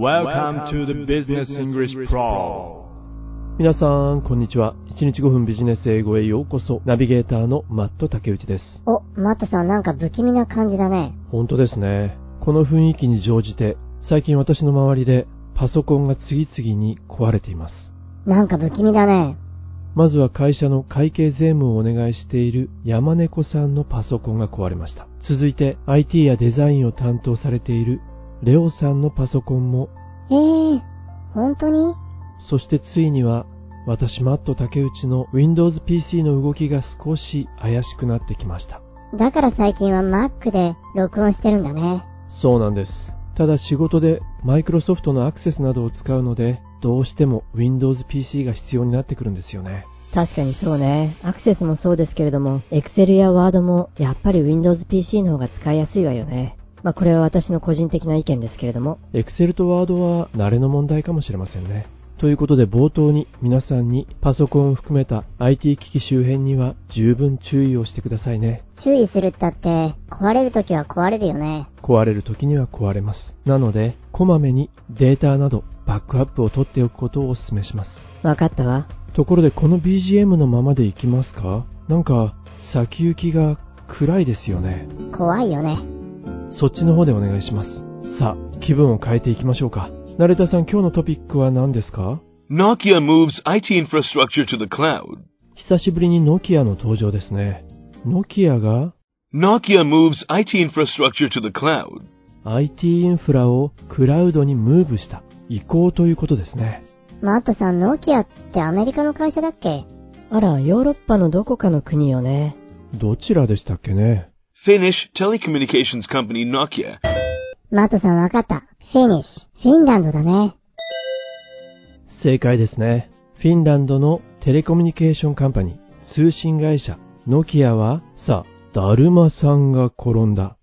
Welcome to the Business English Pro 皆さん、こんにちは。1日5分ビジネス英語へようこそ。ナビゲーターのマット竹内です。お、マットさんなんか不気味な感じだね。本当ですね。この雰囲気に乗じて、最近私の周りでパソコンが次々に壊れています。なんか不気味だね。まずは会社の会計税務をお願いしている山猫さんのパソコンが壊れました。続いて IT やデザインを担当されているレオさんのパソコンも、えー、本当に？そしてついには私マット竹内の Windows PC の動きが少し怪しくなってきました。だから最近は Mac で録音してるんだね。そうなんです。ただ仕事でマイクロソフトのアクセスなどを使うので、どうしても Windows PC が必要になってくるんですよね。確かにそうね。アクセスもそうですけれども、Excel や Word もやっぱり Windows PC の方が使いやすいわよね。まあこれは私の個人的な意見ですけれども。Excel と Word は慣れの問題かもしれませんね。ということで冒頭に皆さんにパソコンを含めた IT 機器周辺には十分注意をしてくださいね。注意するったって、壊れるときは壊れるよね。壊れる時には壊れます。なので、こまめにデータなどバックアップを取っておくことをお勧めします。わかったわ。ところでこの BGM のままでいきますか？なんか先行きが暗いですよね。怖いよね。そっちの方でお願いします。さあ、気分を変えていきましょうか。ナレタさん今日のトピックは何ですか？Nokia moves IT infrastructure to the cloud. 久しぶりにノキアの登場ですね。ノキアが Nokia moves IT infrastructure to the cloud. IT インフラをクラウドにムーブした移行ということですね。マットさん、ノキアってアメリカの会社だっけ？あら、ヨーロッパのどこかの国よね。どちらでしたっけね？Finnish telecommunications company Nokia. マットさんわかった。フィニッシュ。フィンランドだね。正解ですね。フィンランドのテレコミュニケーションカンパニー、通信会社、ノキアは、さあ、だるまさんが転んだ。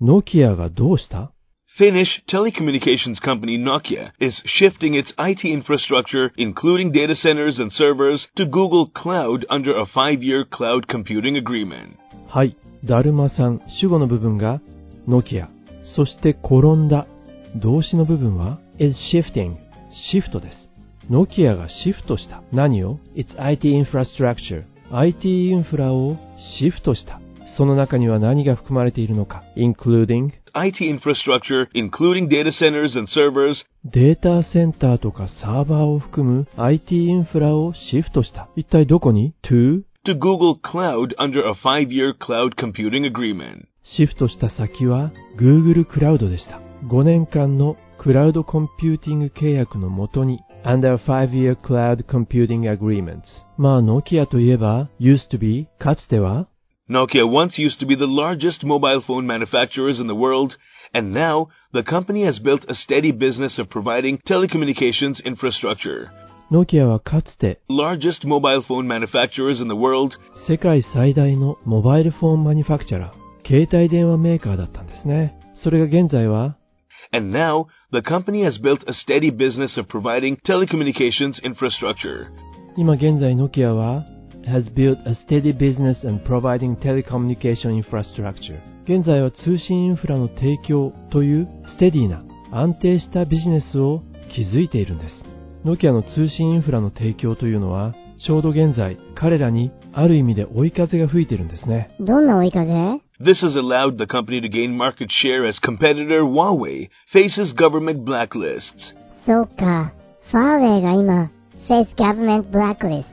ノキアがどうした Finnish telecommunications company Nokia is shifting its IT infrastructure, including data centers and servers, to Google Cloud under a five-year cloud computing agreement. はい、 だるまさん、主語の部分が、ノキア。そして、転んだ。動詞の部分は、is shifting。シフトです。ノキアがシフトした。何を ?It's IT infrastructure。IT インフラをシフトした。その中には何が含まれているのか ?including IT infrastructure, including data centers and servers, データセンターとかサーバーを含む IT インフラをシフトした。一体どこに ?to to Google Cloud under a five-year cloud computing agreement. シフトした先は Google クラウドでした。5年間のクラウドコンピューティング契約のもとに Under Five-Year Cloud Computing Agreements まあ、ノキアといえば used to be かつては Nokia once used to be the largest mobile phone manufacturers in the world, and now the company has built a steady business of providing telecommunications infrastructure. ノキアはかつて Largest mobile phone manufacturers in the world, 世界最大のモバイルフォンマニファクチャラー携帯電話メーカーだったんですね。それが現在は and now the company has built a steady business of providing telecommunications infrastructure. 今現在ノキアは has built a steady business and providing telecommunication infrastructure 現在は通信インフラの提供というステディな安定したビジネスを築いているんですノキアの通信インフラの提供というのはちょうど現在彼らにある意味で追い風が吹いているんですねどんな追い風？This has allowed the company to gain market share as competitor Huawei faces government blacklists. そうか。ファーウェイが今、Face Government Blacklist。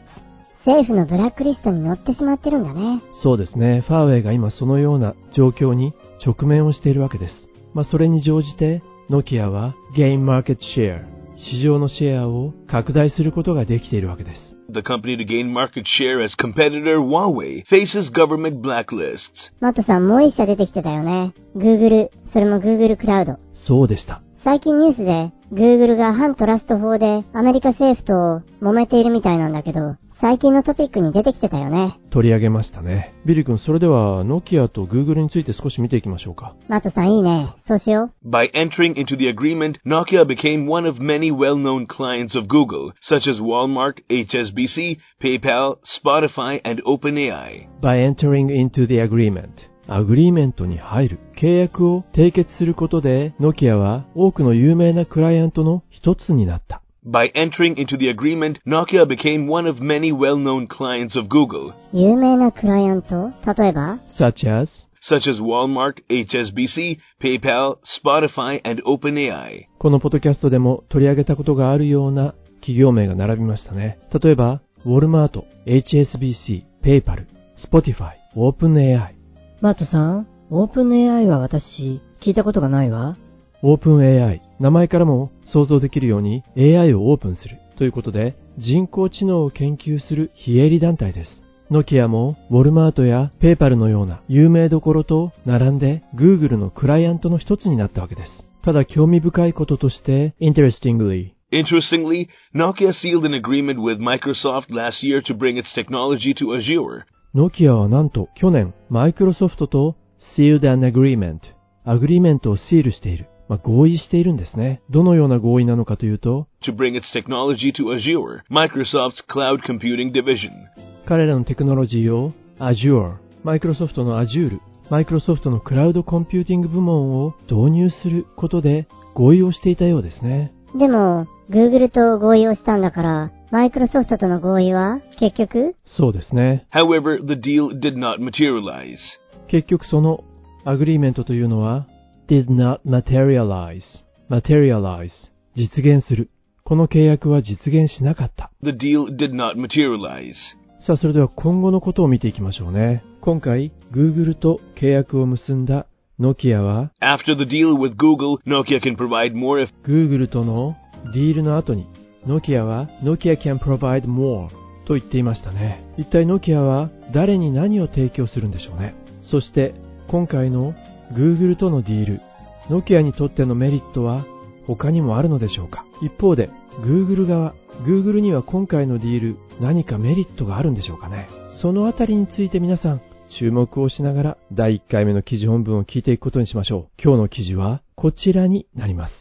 政府のブラックリストに載ってしまってるんだね。そうですねファーウェイが今そのような状況に直面をしているわけですまあそれに乗じてノキアは Gain Market Share 市場のシェアを拡大することができているわけです The company to gain market share as competitor Huawei faces government blacklists. マットさんもう一社出てきてたよね。Google、それも Google クラウド。そうでした最近ニュースで Google が反トラスト法でアメリカ政府と揉めているみたいなんだけど、最近のトピックに出てきてたよね。取り上げましたねビリー君それではノキアと Google について少し見ていきましょうかマットさんいいね。そうしよ By entering into the agreement, Nokia became one of many well-known clients of Google, such as Walmart, HSBC, PayPal, Spotify, and OpenAI. By entering into the agreement アグリーメントに入る、契約を締結することで、ノキアは多くの有名なクライアントの一つになった。By entering into the agreement, Nokia became one of many well-known clients of Google, 有名なクライアント例えば、such as such as Walmart, HSBC, PayPal, Spotify, and OpenAI. このポッドキャストでも取り上げたことがあるような企業名が並びましたね。例えば、ウォルマート、HSBC、PayPal、Spotify、OpenAI。マートさん、オープン AI は私、聞いたことがないわ。OpenAI、名前からも想像できるように AI をオープンするということで、人工知能を研究する非営利団体です。ノキアもウォルマートやペーパルのような有名どころと並んで Google のクライアントの一つになったわけです。ただ興味深いこととして、interestingly、Interestingly, Nokia sealed an agreement with Microsoft last year to bring its technology to Azure. ノキアはなんと去年、マイクロソフトと sealed an agreement、アグリーメントをシールしている、まあ、合意しているんですね。どのような合意なのかというと、to bring its technology to Azure, Microsoft's cloud computing division. 彼らのテクノロジーを Azure、マイクロソフトの Azure、マイクロソフトのクラウドコンピューティング部門を導入することで合意をしていたようですね。でも、Google と合意をしたんだから、マイクロソフトとの合意は、結局、そうですね。However, the deal did not materialize. 結局その agreement というのは did not materialize, materialize 実現する。この契約は実現しなかった。The deal did not materialize. さあそれでは今後のことを見ていきましょうね。今回 Google と契約を結んだノキアは After the deal with Google, Nokia can provide more if Google とのディールの後に、ノキアは Nokia can provide more と言っていましたね。一体ノキアは誰に何を提供するんでしょうね。そして今回の Google とのディール、ノキアにとってのメリットは他にもあるのでしょうか？一方で Google 側、Google には今回のディール何かメリットがあるんでしょうかね？そのあたりについて皆さん注目をしながら第1回目の記事本文を聞いていくことにしましょう。今日の記事はこちらになります。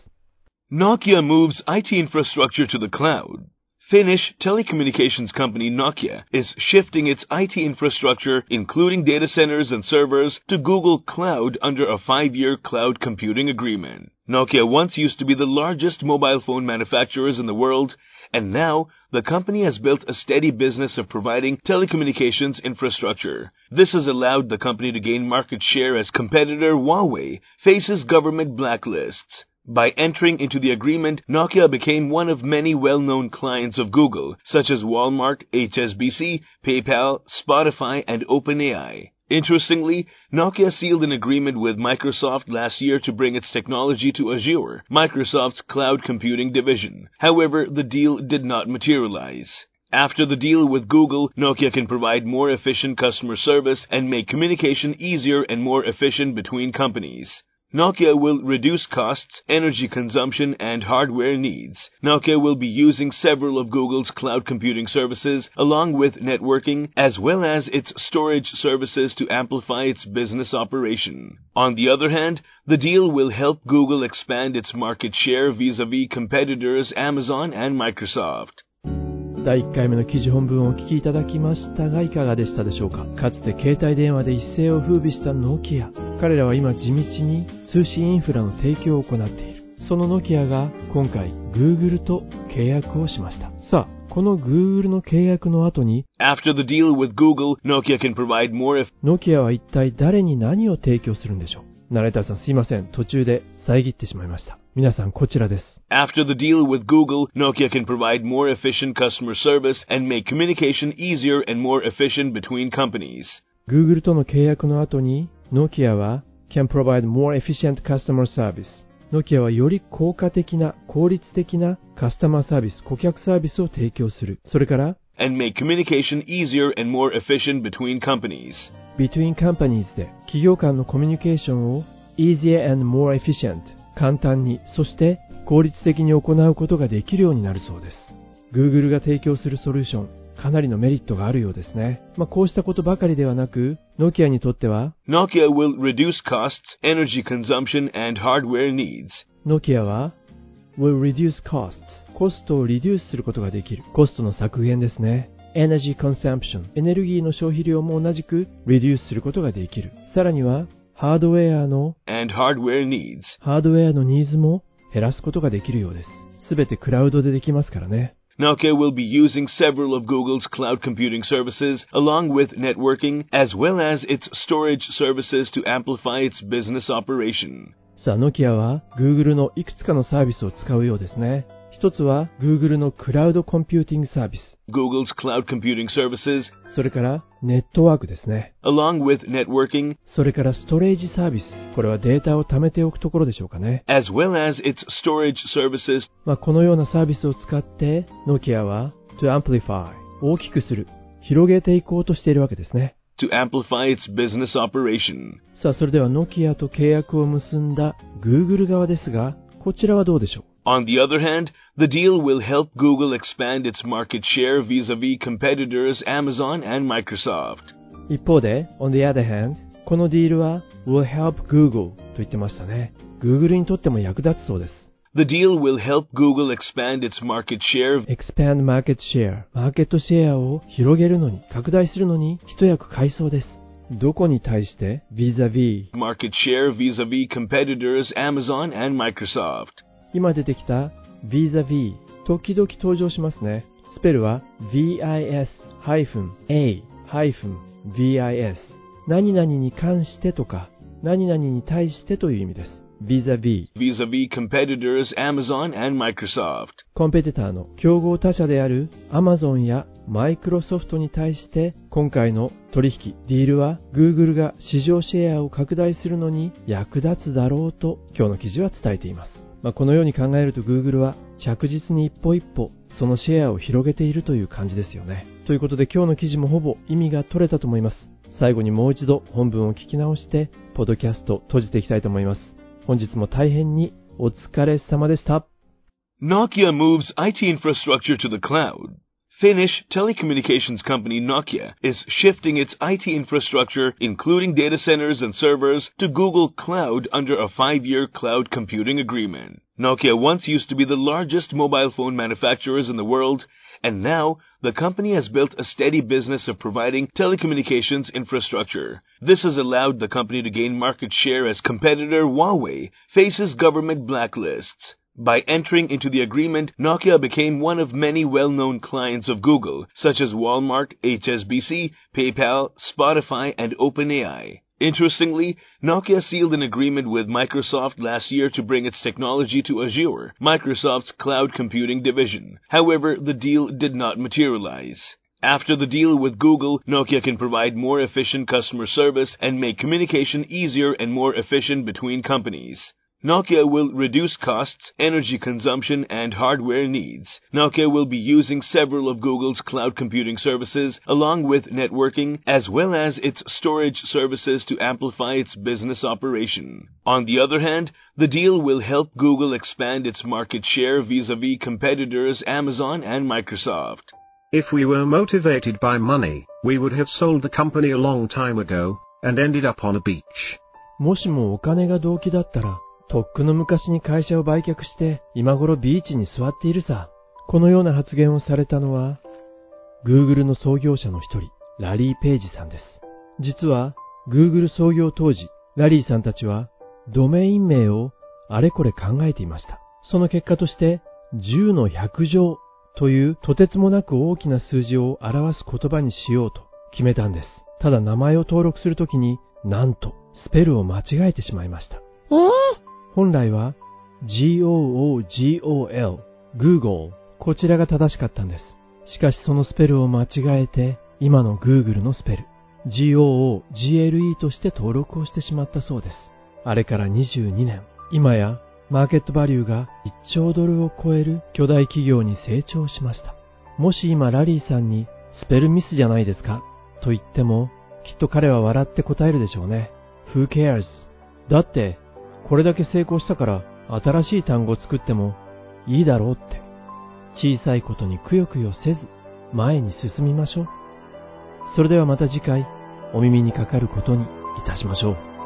Nokia moves IT infrastructure to the cloud. Finnish telecommunications company Nokia is shifting its IT infrastructure, including data centers and servers, to Google Cloud under a five-year cloud computing agreement. Nokia once used to be the largest mobile phone manufacturers in the world, and now the company has built a steady business of providing telecommunications infrastructure. This has allowed the company to gain market share as competitor Huawei faces government blacklists. By entering into the agreement, Nokia became one of many well-known clients of Google, such as Walmart, HSBC, PayPal, Spotify, and OpenAI. Interestingly, Nokia sealed an agreement with Microsoft last year to bring its technology to Azure, Microsoft's cloud computing division. However, the deal did not materialize. After the deal with Google, Nokia can provide more efficient customer service and make communication easier and more efficient between companies. Nokia will reduce costs, energy consumption, and hardware needs. Nokia will be using several of Google's cloud computing services along with networking as well as its storage services to amplify its business operation. On the other hand, the deal will help Google expand its market share vis-a-vis competitors Amazon and Microsoft. 第1回目の記事本文をお聞きいただきましたがいかがでしたでしょうかかつて携帯電話で一世を風靡したノキア 彼らは今地道に通信インフラの提供を行っているそのノキアが今回 Google と契約をしましたさあこの Google の契約の後に After the deal with Google, Nokia can provide more if ノキアは一体誰に何を提供するんでしょうナレーターさんすいません途中で遮ってしまいました皆さんこちらです After the deal with Google, Nokia can provide more efficient customer service and make communication easier and more efficient between companies. Google との契約の後に、ノキアは can provide more efficient customer service。ノキアはより効果的な、効率的なカスタマーサービス、顧客サービスを提供する。それから、and make communication easier and more efficient between companies. between companies で企業間のコミュニケーションを easier and more efficient 簡単に、そして効率的に行うことができるようになるそうです。Google が提供するソリューション、かなりのメリットがあるようですね。まあ、こうしたことばかりではなく、ノキアにとっては、Nokia will reduce costs, energy consumption, and hardware needs. ノキアは will reduce costs コストをリデュースすることができるコストの削減ですね energy consumption エネルギーの消費量も同じく reduce することができる。さらにはハードウェアの and hardware needs. ハードウェアのニーズも減らすことができるようです。すべてクラウドでできますからね。Nokia will be using several of Google's cloud computing services along with networking as well as its storage services to amplify its business operation. さあ、ノキアは Google のいくつかのサービスを使うようですね。 一つは Google のクラウドコンピューティングサービス。Google's cloud computing services それからネットワークですね。along with networking それからストレージサービス。これはデータを貯めておくところでしょうかね。as well as its storage services まあ、このようなサービスを使って、ノキアは to amplify 大きくする、広げていこうとしているわけですね。to amplify its business operation. さあ、それではノキアと契約を結んだ Google 側ですが、こちらはどうでしょう？On the other hand, the deal will help Google expand its market share vis-a-vis competitors Amazon and Microsoft. 一方で、on the other hand、このディールは will help Google と言ってましたね。Google にとっても役立つそうです。 The deal will help Google expand its market share expand market share マーケットシェアを広げるのに、拡大するのに一役買いそうです。どこに対して vis-a-vis market share vis-a-vis competitors Amazon and Microsoft. 今出てきた vis-a-vis 時々登場しますね。スペルは vis-a-vis 何々に関してとか何々に対してという意味です。vis-a-vis vis-a-vis competitors Amazon and Microsoft. コンペティターの競合他社である Amazon や Microsoft に対して今回の取引、ディールは Google が市場シェアを拡大するのに役立つだろうと今日の記事は伝えています。まあ、このように考えると Google は着実に一歩一歩そのシェアを広げているという感じですよね。ということで今日の記事もほぼ意味が取れたと思います。最後にもう一度本文を聞き直して、ポッドキャスト閉じていきたいと思います。本日も大変にお疲れ様でした。Nokia moves IT infrastructure to the cloud. Finnish telecommunications company Nokia is shifting its IT infrastructure, including data centers and servers, to Google Cloud under a five-year cloud computing agreement. Nokia once used to be the largest mobile phone manufacturers in the world, and now the company has built a steady business of providing telecommunications infrastructure. This has allowed the company to gain market share as competitor Huawei faces government blacklists. By entering into the agreement, Nokia became one of many well-known clients of Google, such as Walmart, HSBC, PayPal, Spotify, and OpenAI. Interestingly, Nokia sealed an agreement with Microsoft last year to bring its technology to Azure, Microsoft's cloud computing division. However, the deal did not materialize. After the deal with Google, Nokia can provide more efficient customer service and make communication easier and more efficient between companies. Nokia will reduce costs, energy consumption, and hardware needs. Nokia will be using several of Google's cloud computing services along with networking as well as its storage services to amplify its business operation. On the other hand, the deal will help Google expand its market share vis-a-vis competitors Amazon and Microsoft. If we were motivated by money, we would have sold the company a long time ago, and ended up on a beach. もしもお金が動機だったら、 とっくの昔に会社を売却して、今頃ビーチに座っているさ。このような発言をされたのは、Google の創業者の一人、ラリー・ペイジさんです。実は、Google 創業当時、ラリーさんたちは、ドメイン名をあれこれ考えていました。その結果として、10の100乗というとてつもなく大きな数字を表す言葉にしようと決めたんです。ただ名前を登録するときに、なんと、スペルを間違えてしまいました。えー、本来は GOOGOL、Google、こちらが正しかったんです。しかしそのスペルを間違えて、今の Google のスペル、GOOGLE として登録をしてしまったそうです。あれから22年、今やマーケットバリューが1兆ドルを超える巨大企業に成長しました。もし今ラリーさんにスペルミスじゃないですかと言っても、きっと彼は笑って答えるでしょうね。Who cares? だって、これだけ成功したから新しい単語を作ってもいいだろうって。小さいことにくよくよせず前に進みましょう。それではまた次回お耳にかかることにいたしましょう。